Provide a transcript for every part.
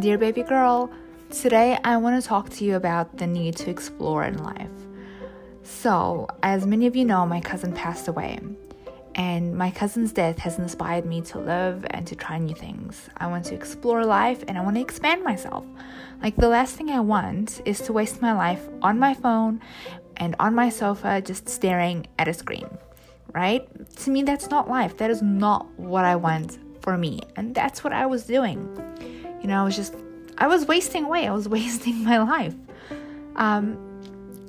Dear baby girl, today I want to talk to you about the need to explore in life. So, as many of you know, my cousin passed away, and my cousin's death has inspired me to live and to try new things. I want to explore life and I want to expand myself. Like, the last thing I want is to waste my life on my phone and on my sofa just staring at a screen, right? To me, that's not life. That is not what I want for me. And that's what I was doing. You know, I was just, I was wasting away. I was wasting my life. Um,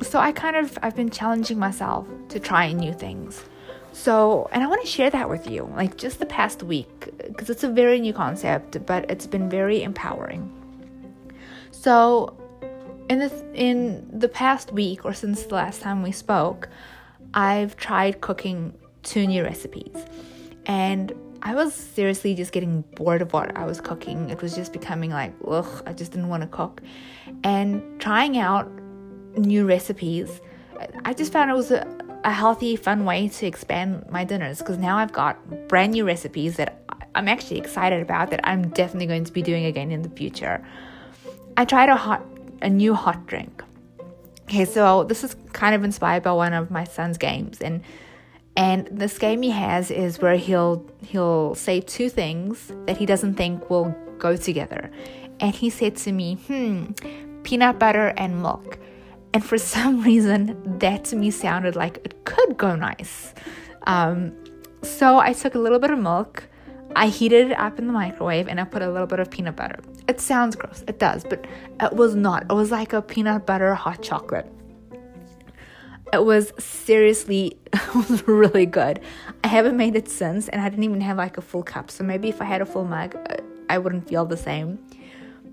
so I kind of, I've been challenging myself to try new things. So, and I want to share that with you, like just the past week, because it's a very new concept, but it's been very empowering. So, in the in the past week or since the last time we spoke, I've tried cooking two new recipes, and I was seriously just getting bored of what I was cooking. It was just becoming like, ugh, I just didn't want to cook, and trying out new recipes. I just found it was a, a healthy, fun way to expand my dinners because now I've got brand new recipes that I'm actually excited about that I'm definitely going to be doing again in the future. I tried a hot a new hot drink. Okay, so this is kind of inspired by one of my son's games and and this game he has is where he'll he'll say two things that he doesn't think will go together. And he said to me, "Hmm, peanut butter and milk." And for some reason, that to me sounded like it could go nice. Um, so I took a little bit of milk, I heated it up in the microwave, and I put a little bit of peanut butter. It sounds gross, it does, but it was not. It was like a peanut butter hot chocolate. It was seriously, really good. I haven't made it since, and I didn't even have like a full cup. So maybe if I had a full mug, I wouldn't feel the same.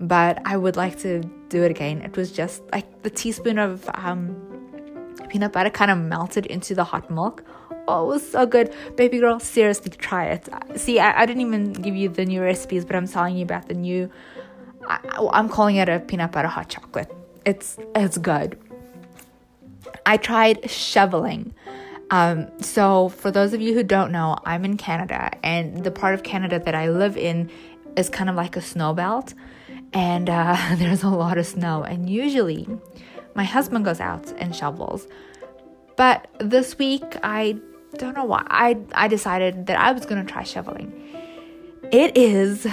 But I would like to do it again. It was just like the teaspoon of um, peanut butter kind of melted into the hot milk. Oh, it was so good. Baby girl, seriously, try it. See, I, I didn't even give you the new recipes, but I'm telling you about the new. I, I'm calling it a peanut butter hot chocolate. It's it's good. I tried shoveling. Um, so, for those of you who don't know, I'm in Canada, and the part of Canada that I live in is kind of like a snow belt, and uh, there's a lot of snow. And usually, my husband goes out and shovels. But this week, I don't know why, I, I decided that I was gonna try shoveling. It is,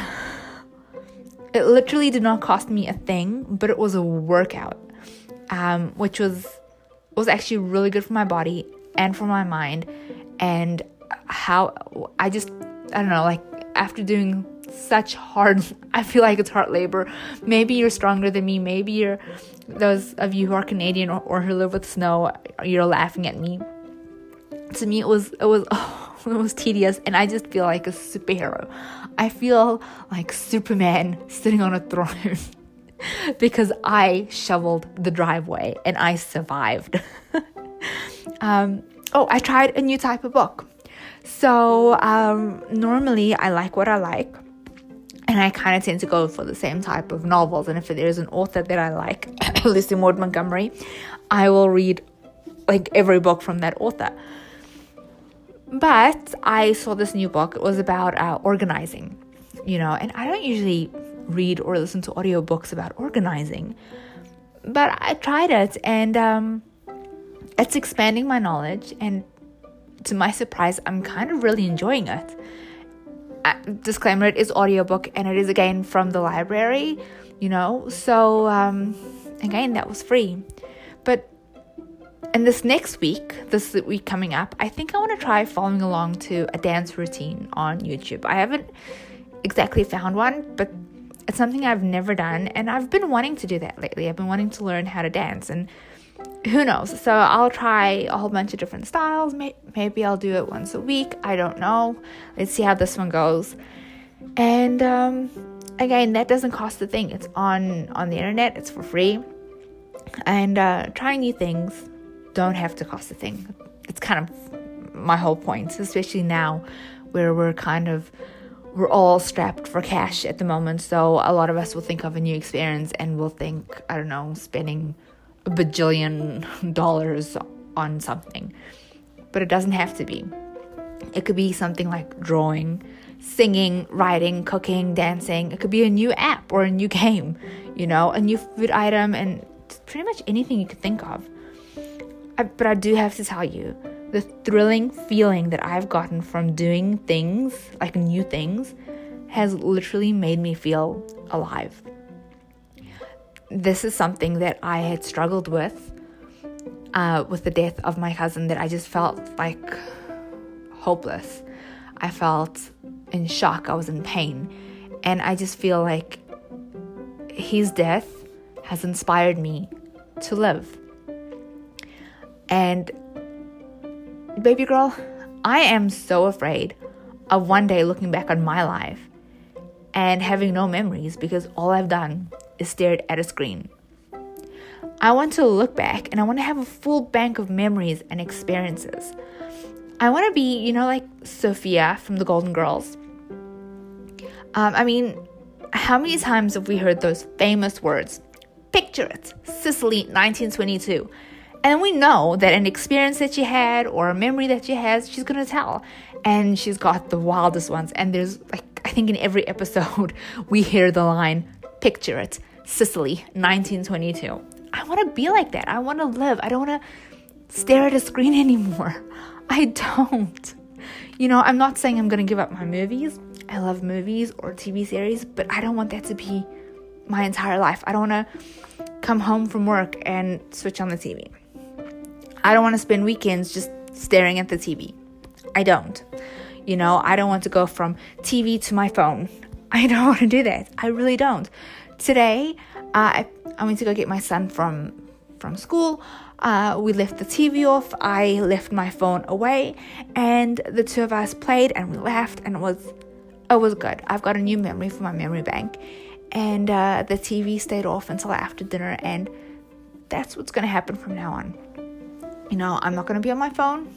it literally did not cost me a thing, but it was a workout, um, which was was actually really good for my body and for my mind. And how I just I don't know like after doing such hard I feel like it's hard labor. Maybe you're stronger than me. Maybe you're those of you who are Canadian or, or who live with snow you're laughing at me. To me it was it was oh, it was tedious. And I just feel like a superhero. I feel like Superman sitting on a throne because I shoveled the driveway and I survived. um, oh, I tried a new type of book. So um, normally I like what I like, and I kind of tend to go for the same type of novels. And if there's an author that I like, Lucy Maud Montgomery, I will read like every book from that author. But I saw this new book. It was about uh, organizing, you know, and I don't usually read or listen to audiobooks about organizing. But I tried it and um, it's expanding my knowledge. And to my surprise, I'm kind of really enjoying it. Uh, disclaimer it is audiobook and it is again from the library, you know. So, um, again, that was free. But and this next week, this week coming up, I think I want to try following along to a dance routine on YouTube. I haven't exactly found one, but it's something I've never done, and I've been wanting to do that lately. I've been wanting to learn how to dance, and who knows? So I'll try a whole bunch of different styles. Maybe I'll do it once a week. I don't know. Let's see how this one goes. And um, again, that doesn't cost a thing. It's on on the internet. It's for free. And uh, trying new things don't have to cost a thing. It's kind of my whole point, especially now where we're kind of we're all strapped for cash at the moment. So a lot of us will think of a new experience and we'll think, I don't know, spending a bajillion dollars on something. But it doesn't have to be. It could be something like drawing, singing, writing, cooking, dancing. It could be a new app or a new game, you know, a new food item, and pretty much anything you could think of. I, but I do have to tell you, the thrilling feeling that I've gotten from doing things, like new things, has literally made me feel alive. This is something that I had struggled with uh, with the death of my cousin, that I just felt like hopeless. I felt in shock, I was in pain. And I just feel like his death has inspired me to live. And baby girl, I am so afraid of one day looking back on my life and having no memories because all I've done is stared at a screen. I want to look back and I want to have a full bank of memories and experiences. I want to be, you know, like Sophia from the Golden Girls. Um, I mean, how many times have we heard those famous words? Picture it, Sicily, 1922. And we know that an experience that she had or a memory that she has, she's gonna tell. And she's got the wildest ones. And there's like, I think in every episode, we hear the line, Picture it, Sicily, 1922. I wanna be like that. I wanna live. I don't wanna stare at a screen anymore. I don't. You know, I'm not saying I'm gonna give up my movies. I love movies or TV series, but I don't want that to be my entire life. I don't wanna come home from work and switch on the TV. I don't wanna spend weekends just staring at the TV. I don't. You know, I don't want to go from TV to my phone. I don't want to do that. I really don't. Today, uh, I, I went to go get my son from from school. Uh, we left the TV off. I left my phone away, and the two of us played and we laughed, and it was it was good. I've got a new memory for my memory bank, and uh, the TV stayed off until after dinner, and that's what's gonna happen from now on. You know, I'm not gonna be on my phone.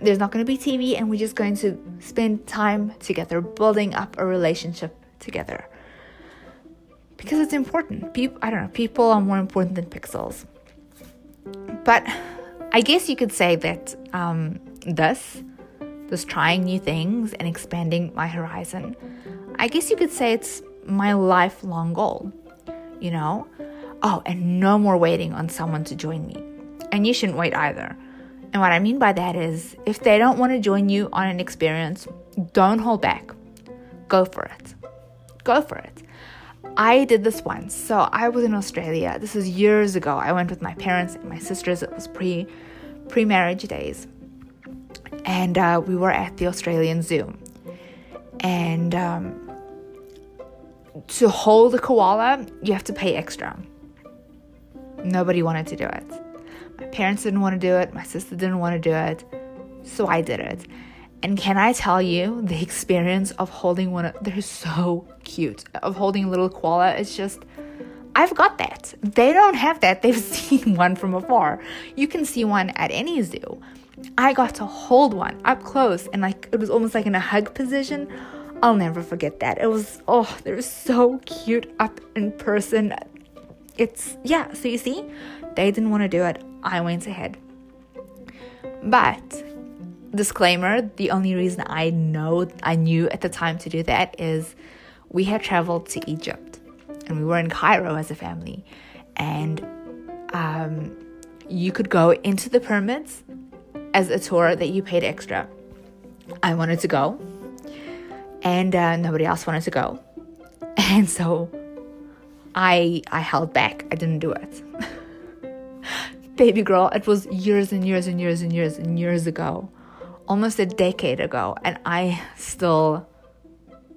There's not gonna be TV, and we're just going to spend time together, building up a relationship together because it's important. People, I don't know, people are more important than pixels. But I guess you could say that um, this, this trying new things and expanding my horizon, I guess you could say it's my lifelong goal. You know? Oh, and no more waiting on someone to join me. And you shouldn't wait either. And what I mean by that is if they don't want to join you on an experience, don't hold back. Go for it. Go for it. I did this once. So I was in Australia. This is years ago. I went with my parents and my sisters. It was pre pre marriage days, and uh, we were at the Australian Zoo. And um, to hold a koala, you have to pay extra. Nobody wanted to do it. My parents didn't want to do it. My sister didn't want to do it. So I did it. And can I tell you, the experience of holding one, they're so cute. Of holding a little koala, it's just, I've got that. They don't have that. They've seen one from afar. You can see one at any zoo. I got to hold one up close and like it was almost like in a hug position. I'll never forget that. It was, oh, they're so cute up in person. It's, yeah, so you see, they didn't want to do it. I went ahead. But disclaimer the only reason I know I knew at the time to do that is we had traveled to Egypt and we were in Cairo as a family and um, you could go into the pyramids as a tour that you paid extra. I wanted to go and uh, nobody else wanted to go. And so I I held back. I didn't do it. Baby girl, it was years and years and years and years and years ago almost a decade ago, and I still,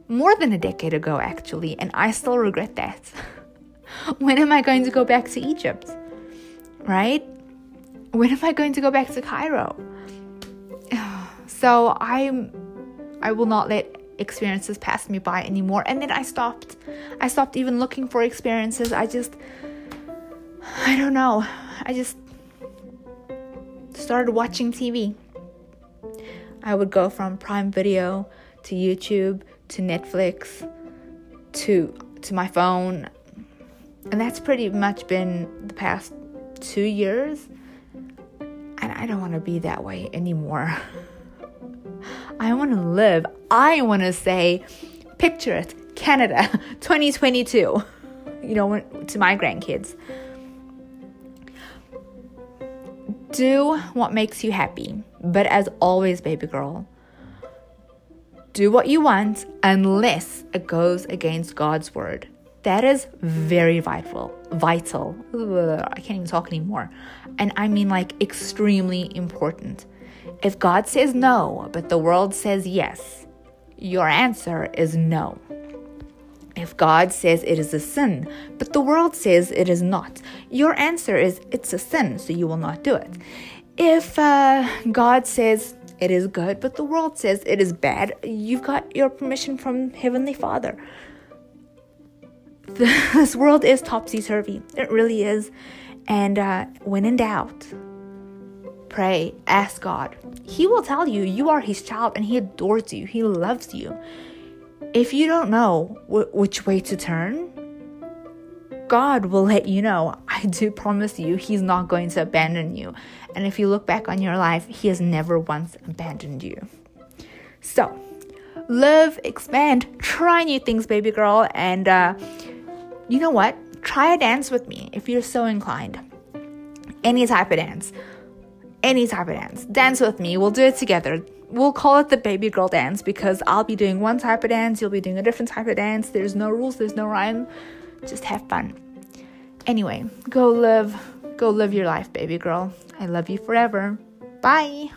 more than a decade ago actually, and I still regret that. when am I going to go back to Egypt? Right? When am I going to go back to Cairo? so I'm I will not let experiences pass me by anymore. And then I stopped. I stopped even looking for experiences. I just I don't know. I just started watching TV. I would go from Prime Video to YouTube to Netflix to to my phone. And that's pretty much been the past 2 years. And I don't want to be that way anymore. I want to live. I want to say, picture it, Canada 2022, you know, to my grandkids. Do what makes you happy, but as always, baby girl, do what you want unless it goes against God's word. That is very vital. Vital. I can't even talk anymore. And I mean like extremely important. If God says no, but the world says yes, your answer is no. If God says it is a sin, but the world says it is not, your answer is it's a sin, so you will not do it. If uh, God says it is good, but the world says it is bad, you've got your permission from Heavenly Father. This world is topsy turvy. It really is. And uh, when in doubt, pray, ask God. He will tell you you are His child and He adores you, He loves you. If you don't know which way to turn, God will let you know. I do promise you, He's not going to abandon you. And if you look back on your life, He has never once abandoned you. So, live, expand, try new things, baby girl. And uh, you know what? Try a dance with me if you're so inclined. Any type of dance. Any type of dance. Dance with me. We'll do it together. We'll call it the baby girl dance because I'll be doing one type of dance, you'll be doing a different type of dance. There's no rules, there's no rhyme just have fun. Anyway, go live, go live your life, baby girl. I love you forever. Bye.